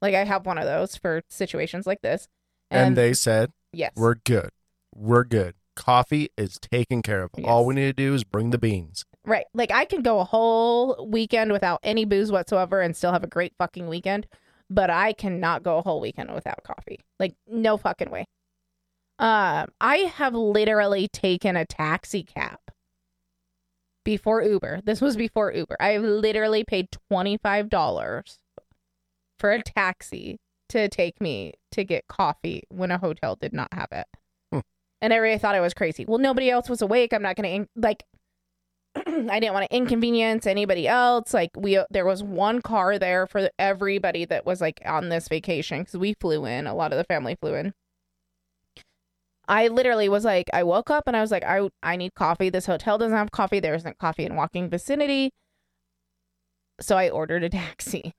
Like I have one of those for situations like this. And, And, they said, yes, we're good. We're good. Coffee is taken care of. All we need to do is bring the beans. right. Like I can go a whole weekend without any booze whatsoever and still have a great fucking weekend, but I cannot go a whole weekend without coffee. Like no fucking way. Um, I have literally taken a taxi cab before Uber. This was before Uber. I literally paid twenty five dollars for a taxi to take me to get coffee when a hotel did not have it. Hmm. And everybody thought I was crazy. Well, nobody else was awake. I'm not going to like I didn't want to inconvenience anybody else. Like we there was one car there for everybody that was like on this vacation cuz we flew in. A lot of the family flew in. I literally was like I woke up and I was like I I need coffee. This hotel doesn't have coffee. There isn't coffee in walking vicinity. So I ordered a taxi.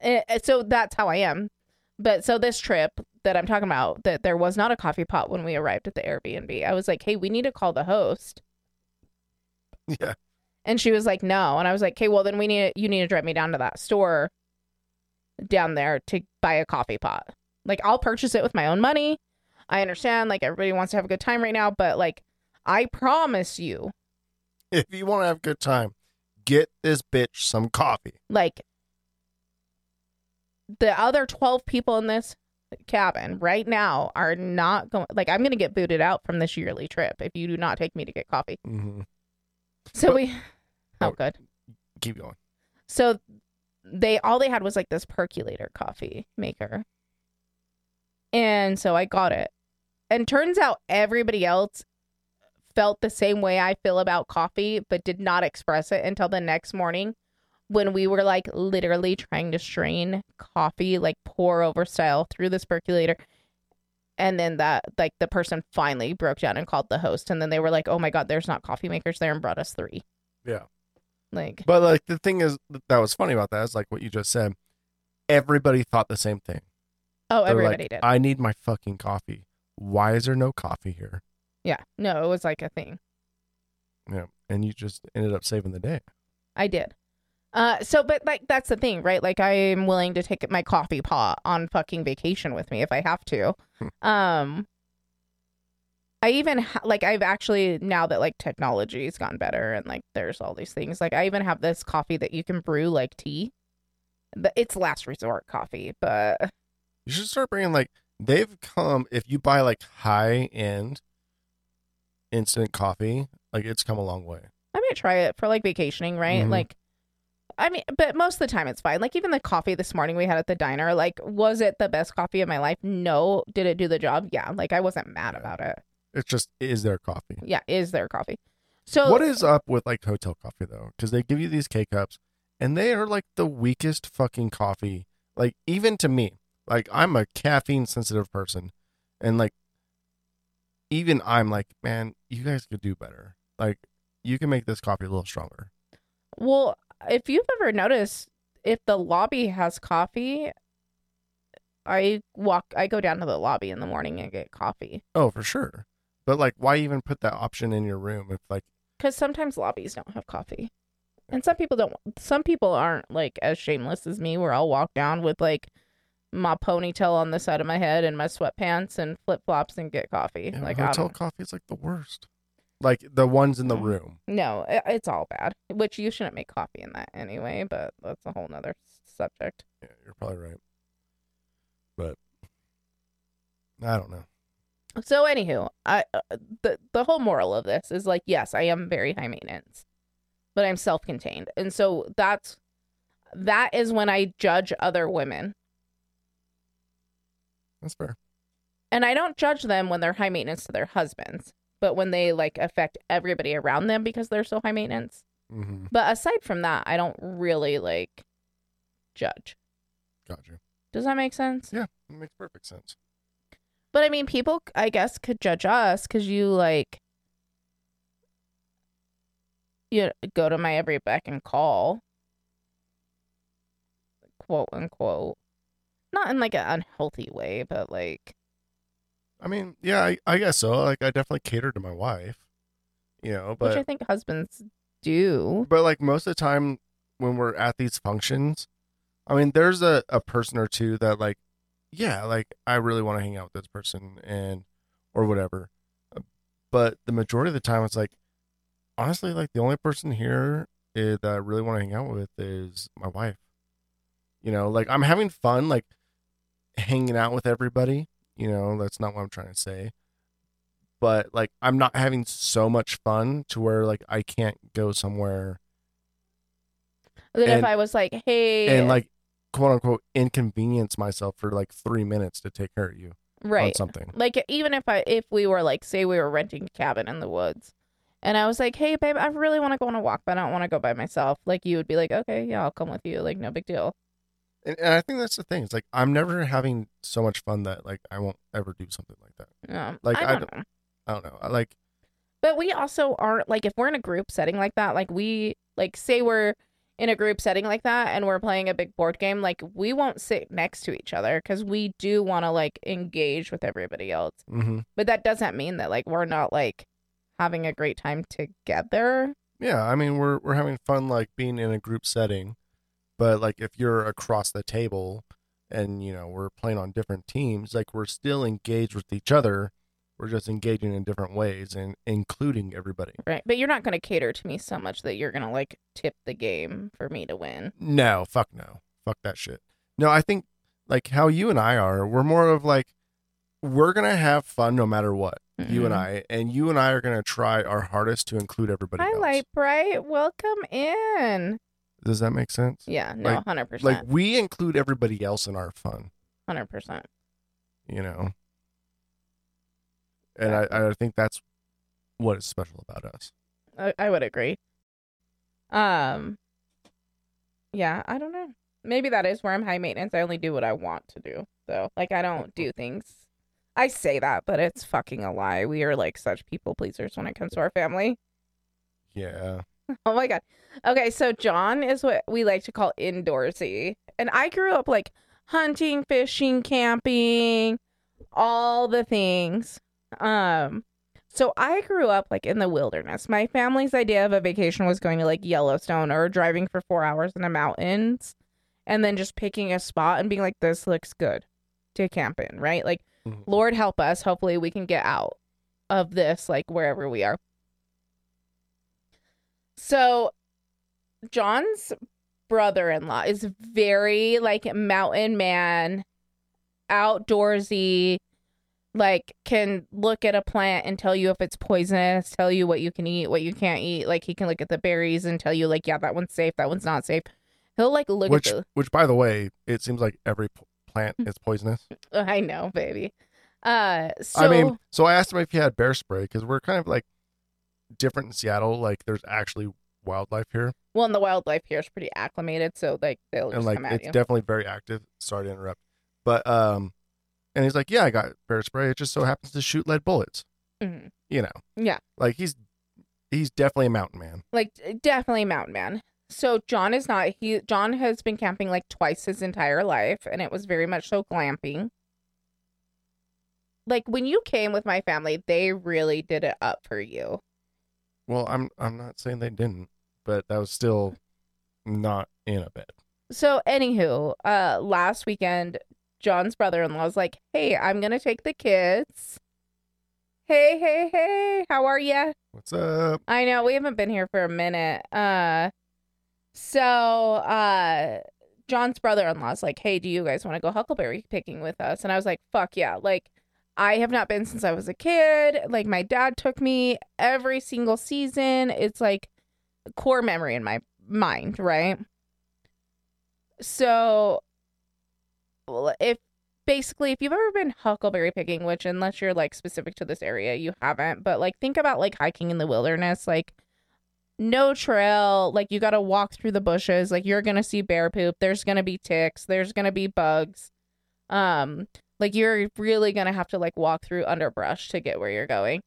Eh, so that's how I am. But so this trip that I'm talking about, that there was not a coffee pot when we arrived at the Airbnb. I was like, "Hey, we need to call the host." Yeah. And she was like, "No." And I was like, "Okay, well then we need you need to drive me down to that store down there to buy a coffee pot. Like I'll purchase it with my own money. I understand like everybody wants to have a good time right now, but like I promise you, If you want to have a good time, get this bitch some coffee. like the other 12 people in this cabin right now are not going like I'm going to get booted out from this yearly trip if you do not take me to get coffee. hmm So But- we Oh Oh. good. Keep going. So they all they had was like this percolator coffee maker. And so I got it. And turns out everybody else felt the same way I feel about coffee, but did not express it until the next morning when we were like literally trying to strain coffee, like pour over style through this percolator. And then that, like, the person finally broke down and called the host. And then they were like, oh my God, there's not coffee makers there and brought us three. Yeah. Like, But like the thing is that was funny about that is like what you just said. Everybody thought the same thing. oh, They're everybody like, did. I need my fucking coffee. Why is there no coffee here? Yeah. No, it was like a thing. Yeah. And you just ended up saving the day. I did. Uh so but like that's the thing, right? Like I am willing to take my coffee pot on fucking vacation with me if I have to. Hmm. um I even ha- like I've actually now that like technology's gone better and like there's all these things. Like I even have this coffee that you can brew like tea. But it's last resort coffee, but You should start bringing like they've come if you buy like high end instant coffee, like it's come a long way. I might try it for like vacationing, right? Mhm. Like, I mean, but most of the time it's fine. Like, even the coffee this morning we had at the diner, like, was it the best coffee of my life? No. Did it do the job? Yeah. Like, I wasn't mad about it. It's just is there coffee? Yeah. Is there coffee? So, what is up with like hotel coffee though? Because they give you these K cups, and they are like the weakest fucking coffee. Like even to me, like I'm a caffeine sensitive person, and like even I'm like, man, you guys could do better. Like you can make this coffee a little stronger. well, if you've ever noticed, if the lobby has coffee, I walk, I go down to the lobby in the morning and get coffee. Oh, for sure. But like, why even put that option in your room if like Because sometimes lobbies don't have coffee. And some people don't. Some people aren't like as shameless as me, where I'll walk down with like my ponytail on the side of my head and my sweatpants and flip flops and get coffee. know, like I hotel coffee is like the worst. Like the ones in the Mm. room. No, it, it's all bad. Which you shouldn't make coffee in that anyway. But that's a whole nother subject. Yeah, you're probably right. But I don't know. So, anywho, I uh, the the whole moral of this is like, yes, I am very high maintenance, but I'm self contained, and so that's that is when I judge other women. That's fair. And I don't judge them when they're high maintenance to their husbands, but when they like affect everybody around them because they're so high maintenance. Mm-hmm. But aside from that, I don't really like judge. Got you. Does that make sense? Yeah, it makes perfect sense. But I mean, people, I guess, could judge us because you like, you go to my every beck and call, quote unquote, not in like an unhealthy way, but like, I mean, yeah, I, I guess so. Like, I definitely cater to my wife, you know, which I think husbands do. but like most of the time when we're at these functions, I mean, there's a, a person or two that like, yeah, like I really want to hang out with this person and or whatever. But the majority of the time, it's like honestly, like the only person here is, that I really want to hang out with is my wife. You know, like I'm having fun, like hanging out with everybody. You know, that's not what I'm trying to say. but like I'm not having so much fun to where like I can't go somewhere Then if I was like, hey, and like quote unquote inconvenience myself for like three minutes to take care of you on right, something. like even if I if we were like say we were renting a cabin in the woods, and I was like, hey babe, I really want to go on a walk, but I don't want to go by myself. Like you would be like, okay, yeah, I'll come with you. Like no big deal. And, and I think that's the thing. It's like I'm never having so much fun that like I won't ever do something like that. Yeah, Like, I I don't know. I don't know. I like But we also aren't like if we're in a group setting like that, like we like say we're in a group setting like that and we're playing a big board game, like we won't sit next to each other because we do want to like engage with everybody else. hmm But that doesn't mean that like we're not like having a great time together. yeah. I mean, we're we're having fun like being in a group setting, but like if you're across the table and you know we're playing on different teams, like we're still engaged with each other. We're just engaging in different ways and including everybody. Right. But you're not going to cater to me so much that you're going to like tip the game for me to win. No, fuck no. Fuck that shit. No, I think like how you and I are, we're more of like we're gonna have fun no matter what. You and Mhm. I, and you and I are gonna try our hardest to include everybody Hi, else. Light Bright. Welcome in. Does that make sense? Yeah. No, Like- 100%. Like we include everybody else in our fun, 100%. you know. And I, I think that's what is special about us. I, I would agree. Um, yeah, I don't know. Maybe that is where I'm high maintenance. I only do what I want to do. So, like, I don't do things. I say that, but it's fucking a lie. We are like such people pleasers when it comes to our family. Yeah. Oh my god. Okay, so John is what we like to call indoorsy. And I grew up like hunting, fishing, camping, all the things. Um so I grew up like in the wilderness. My family's idea of a vacation was going to like Yellowstone or driving for 4 hours in the mountains and then just picking a spot and being like this looks good to camp in, right? Like Mhm. Lord help us, hopefully we can get out of this like wherever we are. So John's brother-in-law is very like mountain man, outdoorsy, like can look at a plant and tell you if it's poisonous, tell you what you can eat, what you can't eat. Like he can look at the berries and tell you like yeah, that one's safe, that one's not safe. He'll like look Which, at the which, by the way, it seems like every plant is poisonous. I know, baby. Uh so I mean, so I asked him if he had bear spray because we're kind of like different in Seattle. Like, there's actually wildlife here, well, and the wildlife here is pretty acclimated, so like they'll just and like come at it's you. definitely very active. Sorry to interrupt, but um, and he's like, yeah, I got bear spray. It just so happens to shoot lead bullets. Mhm. You know, Yeah. like he's he's definitely a mountain man. like definitely a mountain man so john is not he john has been camping like twice his entire life and it was very much so glamping like when you came with my family they really did it up for you Well, I'm I'm not saying they didn't, but that was still not in a bed. so anywho uh last weekend john's brother-in-law was like hey i'm gonna take the kids hey hey hey how are ya What's up? I know we haven't been here for a minute. Uh so uh John's brother-in-law's like, "Hey, do you guys want to go huckleberry picking with us?" And I was like, "Fuck yeah." Like I have not been since I was a kid. Like my dad took me every single season. It's like a core memory in my mind, right? So if basically if you've ever been huckleberry picking which unless you're like specific to this area you haven't but like think about like hiking in the wilderness like no trail like you got to walk through the bushes like you're gonna see bear poop there's gonna be ticks there's gonna be bugs um like you're really gonna have to like walk through underbrush to get where you're going.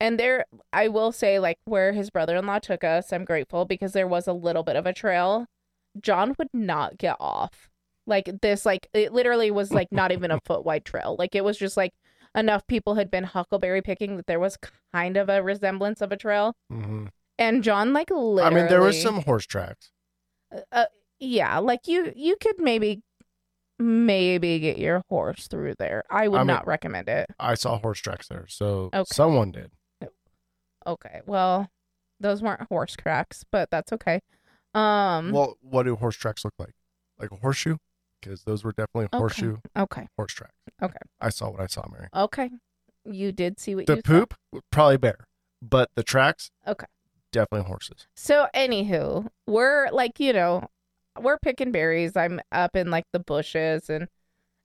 And there i will say like where his brother-in-law took us i'm grateful because there was a little bit of a trail. John would not get off. Like this like it literally was like not even a foot wide trail. Like it was just like enough people had been huckleberry picking that there was kind of a resemblance of a trail. Hmm and john like literally I mean, there was some horse tracks. uh, yeah like you you could maybe maybe get your horse through there i would I mean- not recommend it I saw horse tracks there, so Okay. someone did. okay well those weren't horse tracks but that's okay um Well, what do horse tracks look like? Like a horseshoe? Because those were definitely Okay. horseshoe okay horse tracks. Okay. I saw what I saw, Mary. okay You did see what The you saw? poop, probably bear. But the tracks, Okay. definitely horses. So, anywho, we're like, you know, we're picking berries. I'm up in like the bushes, and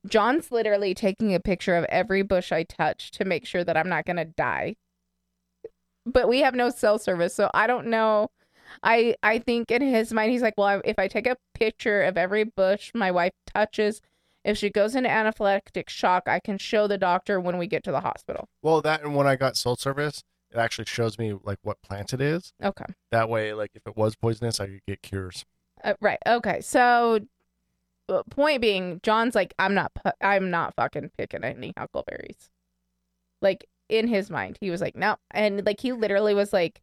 John's literally taking a picture of every bush I touch to make sure that I'm not going to die. But we have no cell service, so I don't know. I I think in his mind he's like, well, if I take a picture of every bush my wife touches, if she goes into anaphylactic shock, I can show the doctor when we get to the hospital. Well, that and when I got cell service, it actually shows me like what plant it is. Okay. That way, like if it was poisonous, I could get cures. Uh, right. Okay. So, uh, point being, John's like, I'm not, pu- I'm not fucking picking any huckleberries. Like in his mind, he was like, no, and like he literally was like,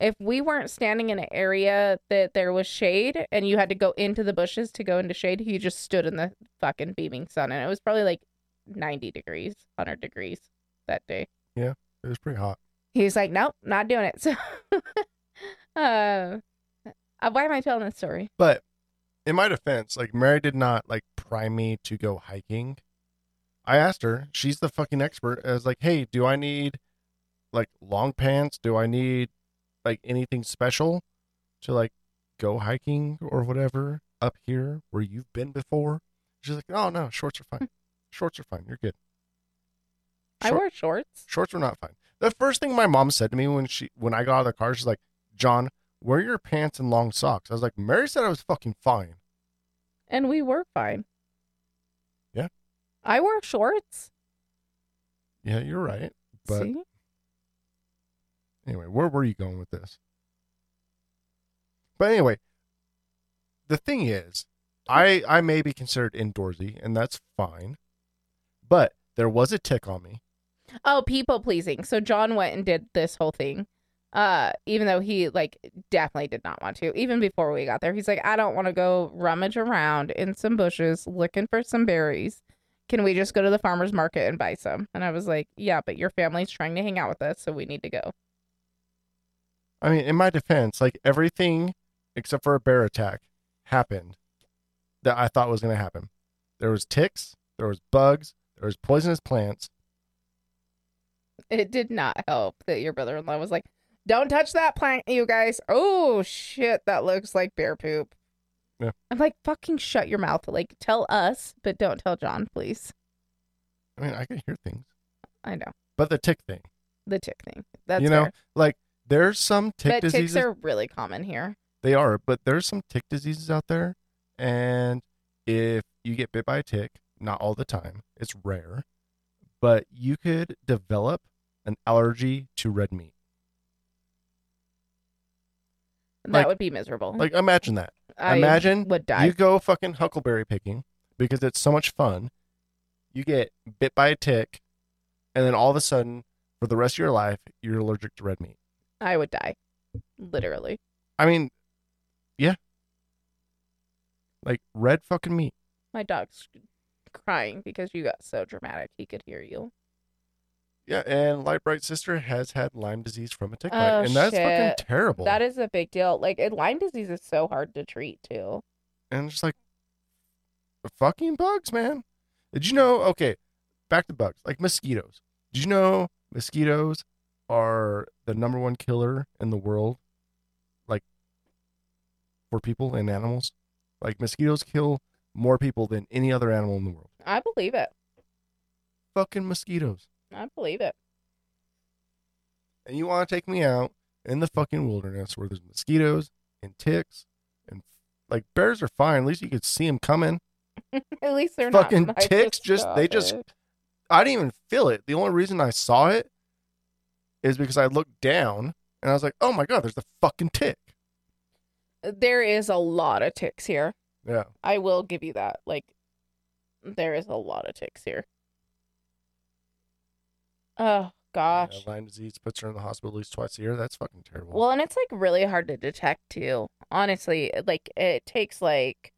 if we weren't standing in an area that there was shade and you had to go into the bushes to go into shade, he just stood in the fucking beaming sun, and it was probably like 90 degrees, 100 degrees that day. Yeah, it was pretty hot. He's like, nope, not doing it. So, uh, uh, why am I telling this story? But in my defense, like Mary did not like prime me to go hiking. I asked her, she's the fucking expert. I was like, hey, do I need like long pants? Do I need like anything special to like go hiking or whatever up here where you've been before? She's like, oh no, shorts are fine. shorts are fine. You're good. I wear shorts. shorts are not fine. The first thing my mom said to me when she when I got out of the car, she's like, John, wear your pants and long socks. I was like, Mary said I was fucking fine. And we were fine. Yeah. I wore shorts. Yeah, you're right. But See? anyway, where were you going with this? But anyway, the thing is, I I may be considered indoorsy, and that's fine. But there was a tick on me. Oh, people pleasing. So John went and did this whole thing. Uh, even though he like definitely did not want to. Even before we got there, he's like, I don't want to go rummage around in some bushes looking for some berries. Can we just go to the farmer's market and buy some? And I was like, Yeah, but your family's trying to hang out with us, so we need to go. I mean, in my defense, like everything except for a bear attack happened that I thought was going to happen. There was ticks, there was bugs, there was poisonous plants. It did not help that your brother in law was like, Don't touch that plant, you guys. Oh shit, that looks like bear poop. Yeah. I'm like, fucking shut your mouth. Like, tell us, but don't tell John, please. I mean, I can hear things, I know. but the tick thing, The tick thing. That's you know, fair. like there's some tick but diseases. ticks are really common here. They are, but there's some tick diseases out there, and if you get bit by a tick, not all the time, it's rare, but you could develop an allergy to red meat. That Like- would be miserable. Like imagine that. I imagine would die. You go fucking huckleberry picking because it's so much fun. You get bit by a tick, and then all of a sudden, for the rest of your life, you're allergic to red meat. I would die. Literally. I mean, yeah, like red fucking meat. My dog's crying because you got so dramatic he could hear you. Yeah, and Light Bright Sister has had Lyme disease from a tick Oh, bite, and that's shit. fucking terrible. That is a big deal. Like and Lyme disease is so hard to treat too. and it's like fucking bugs, man. Did you know? Okay, back to bugs, like mosquitoes. Did you know mosquitoes are the number one killer in the world? Like for people and animals, like mosquitoes kill more people than any other animal in the world. I believe it. Fucking mosquitoes. I believe it. And you want to take me out in the fucking wilderness where there's mosquitoes and ticks and like bears are fine. At least you could see them coming. At least they're not Fucking not ticks just- they just- I didn't even feel it. The only reason I saw it is because I looked down and I was like, "Oh my god, there's a fucking tick." There is a lot of ticks here. Yeah. I will give you that. Like there is a lot of ticks here. Oh gosh. Yeah, Lyme disease puts her in the hospital at least twice a year. That's fucking terrible. Well, and it's like really hard to detect too. Honestly, like it takes like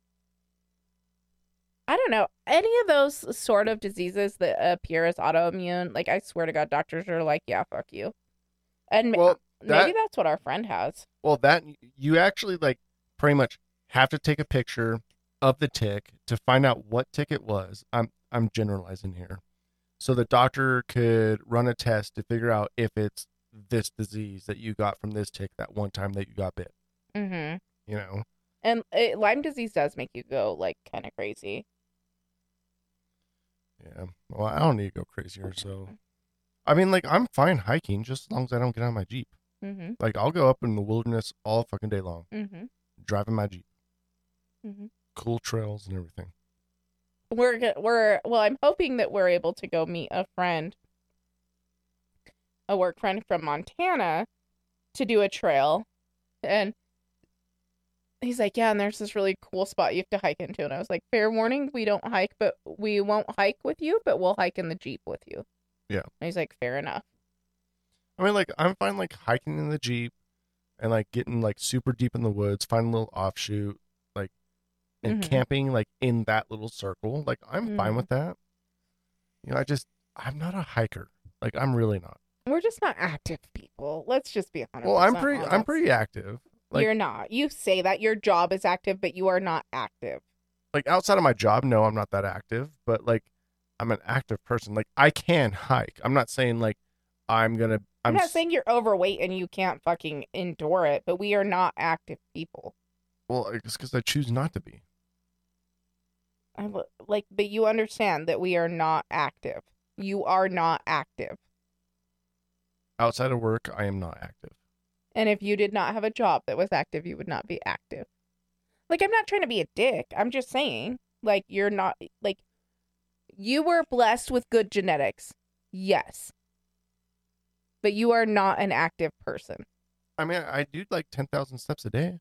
I don't know any of those sort of diseases that appear as autoimmune. Like I swear to God, doctors are like, "Yeah, fuck you," and well, maybe that's what our friend has. well that you actually like pretty much have to take a picture of the tick to find out what tick it was. I'm I'm generalizing here. So the doctor could run a test to figure out if it's this disease that you got from this tick that one time that you got bit. Mm-hmm. You know, And it, Lyme disease does make you go like kind of crazy. yeah. Well, I don't need to go crazier. So, I mean, like I'm fine hiking just as long as I don't get on my jeep. Mm-hmm. Like I'll go up in the wilderness all fucking day long, Mm-hmm. driving my jeep, Mhm. cool trails and everything. We're we're well. I'm hoping that we're able to go meet a friend, a work friend from Montana, to do a trail, and he's like, "Yeah, and there's this really cool spot you have to hike into." And I was like, "Fair warning, we don't hike, but we won't hike with you, but we'll hike in the jeep with you." Yeah. And he's like, "Fair enough." I mean, like I'm fine like hiking in the jeep and like getting like super deep in the woods, find a little offshoot, and Mhm. camping like in that little circle. Like I'm fine Mhm. with that. You know, I just I'm not a hiker. Like I'm really not. We're just not active people. Let's just be honest. Well, I'm pretty I'm pretty active. like- You're not. You say that your job is active, but you are not active. Like outside of my job, no, I'm not that active, but like I'm an active person. Like I can hike. I'm not saying like I'm going to I'm, I'm not saying you're overweight and you can't fucking endure it, but we are not active people. well, it's cuz I choose not to be. I like, but you understand that we are not active. You are not active. Outside of work, I am not active. And if you did not have a job that was active, you would not be active. Like, I'm not trying to be a dick. I'm just saying, like, you're not, like, you were blessed with good genetics. Yes. But you are not an active person. I mean, I do like 10,000 steps a day.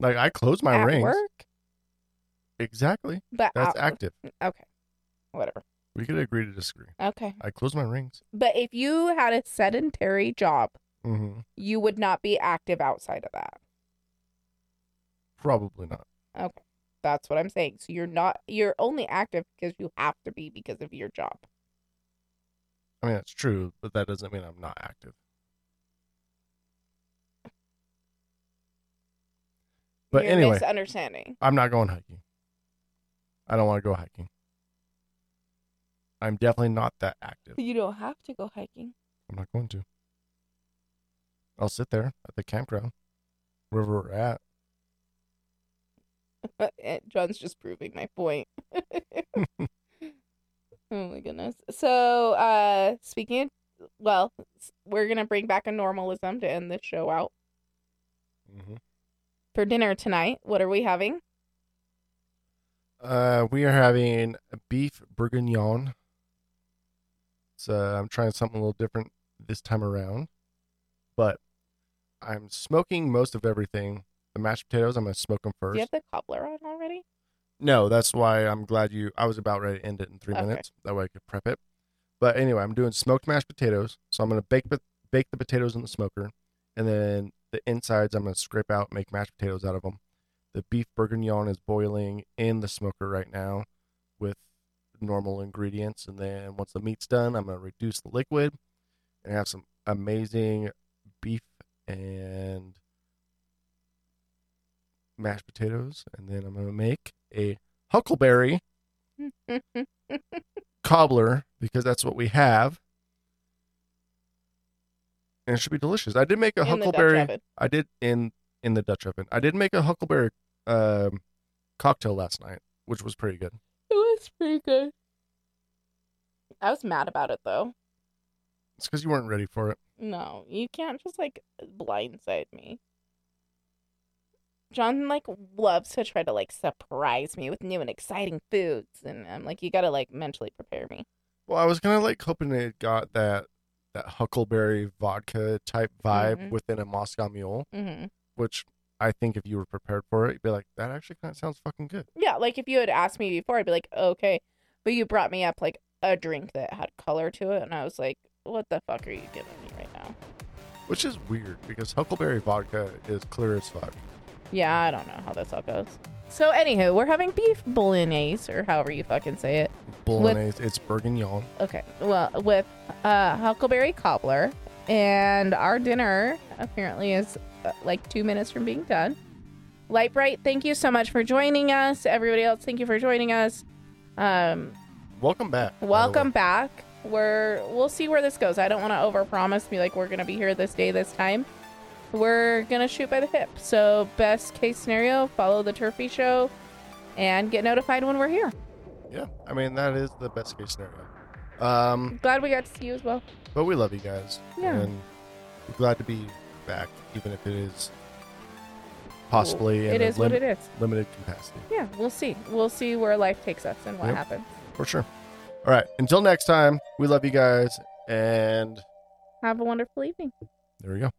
Like I close my At rings. work, Exactly. but That's active. Okay. Whatever. We could agree to disagree. Okay. I close my rings. But if you had a sedentary job, hmm you would not be active outside of that. Probably not. Okay. That's what I'm saying. So you're not you're only active because you have to be because of your job. I mean, that's true, but that doesn't mean I'm not active. But you're anyway, misunderstanding. I'm not going hiking. I don't want to go hiking. I'm definitely not that active. You don't have to go hiking. I'm not going to. I'll sit there at the campground, wherever we're at. John's just proving my point. oh my goodness. So, uh speaking of, well, we're going to bring back a normalism to end this show out. hmm For dinner tonight, what are we having? Uh, we are having a beef bourguignon. So I'm trying something a little different this time around, but I'm smoking most of everything. The mashed potatoes, I'm gonna smoke them Do first. you have the cobbler on already? No, that's why I'm glad you. I was about ready to end it in three Okay. minutes. That way I could prep it. But anyway, I'm doing smoked mashed potatoes. So I'm gonna bake bake the potatoes in the smoker, and then the insides I'm gonna scrape out, make mashed potatoes out of them. The beef bourguignon is boiling in the smoker right now, with normal ingredients. And then once the meat's done, I'm gonna reduce the liquid, and have some amazing beef and mashed potatoes. And then I'm gonna make a huckleberry cobbler because that's what we have. And it should be delicious. I did make a In huckleberry. I did in in the Dutch oven. I did make a huckleberry um, cocktail last night, which was pretty good. It was pretty good. I was mad about it though. It's because you weren't ready for it. No, you can't just like blindside me. John like loves to try to like surprise me with new and exciting foods, and I'm like, you gotta like mentally prepare me. Well, I was kind of like hoping it got that that huckleberry vodka type vibe Mhm. within a Moscow Mule, hmm which I think if you were prepared for it, you'd be like, that actually kind of sounds fucking good. Yeah, like if you had asked me before, I'd be like, okay, but you brought me up like a drink that had color to it, and I was like, what the fuck are you giving me right now? Which is weird because huckleberry vodka is clear as fuck. Yeah, I don't know how this all goes. So anywho, we're having beef bolognese or however you fucking say it. Bolognese, it's bourguignon. Okay. Well, with uh, huckleberry cobbler, and our dinner apparently is like two minutes from being done. Light Bright, thank you so much for joining us. Everybody else, thank you for joining us. Um, welcome back. Welcome back. We're we'll see where this goes. I don't want to overpromise. Be like we're gonna be here this day, this time. We're gonna shoot by the hip. So best case scenario, follow the Terrphy show, and get notified when we're here. Yeah, I mean that is the best case scenario. Um, Glad we got to see you as well. but we love you guys, Yeah. and glad to be back, even if it is possibly in It a is what lim- it is. limited capacity. Yeah, we'll see. We'll see where life takes us and what Yep. happens. For sure. All right. Until next time, we love you guys, and Have a wonderful evening. there we go.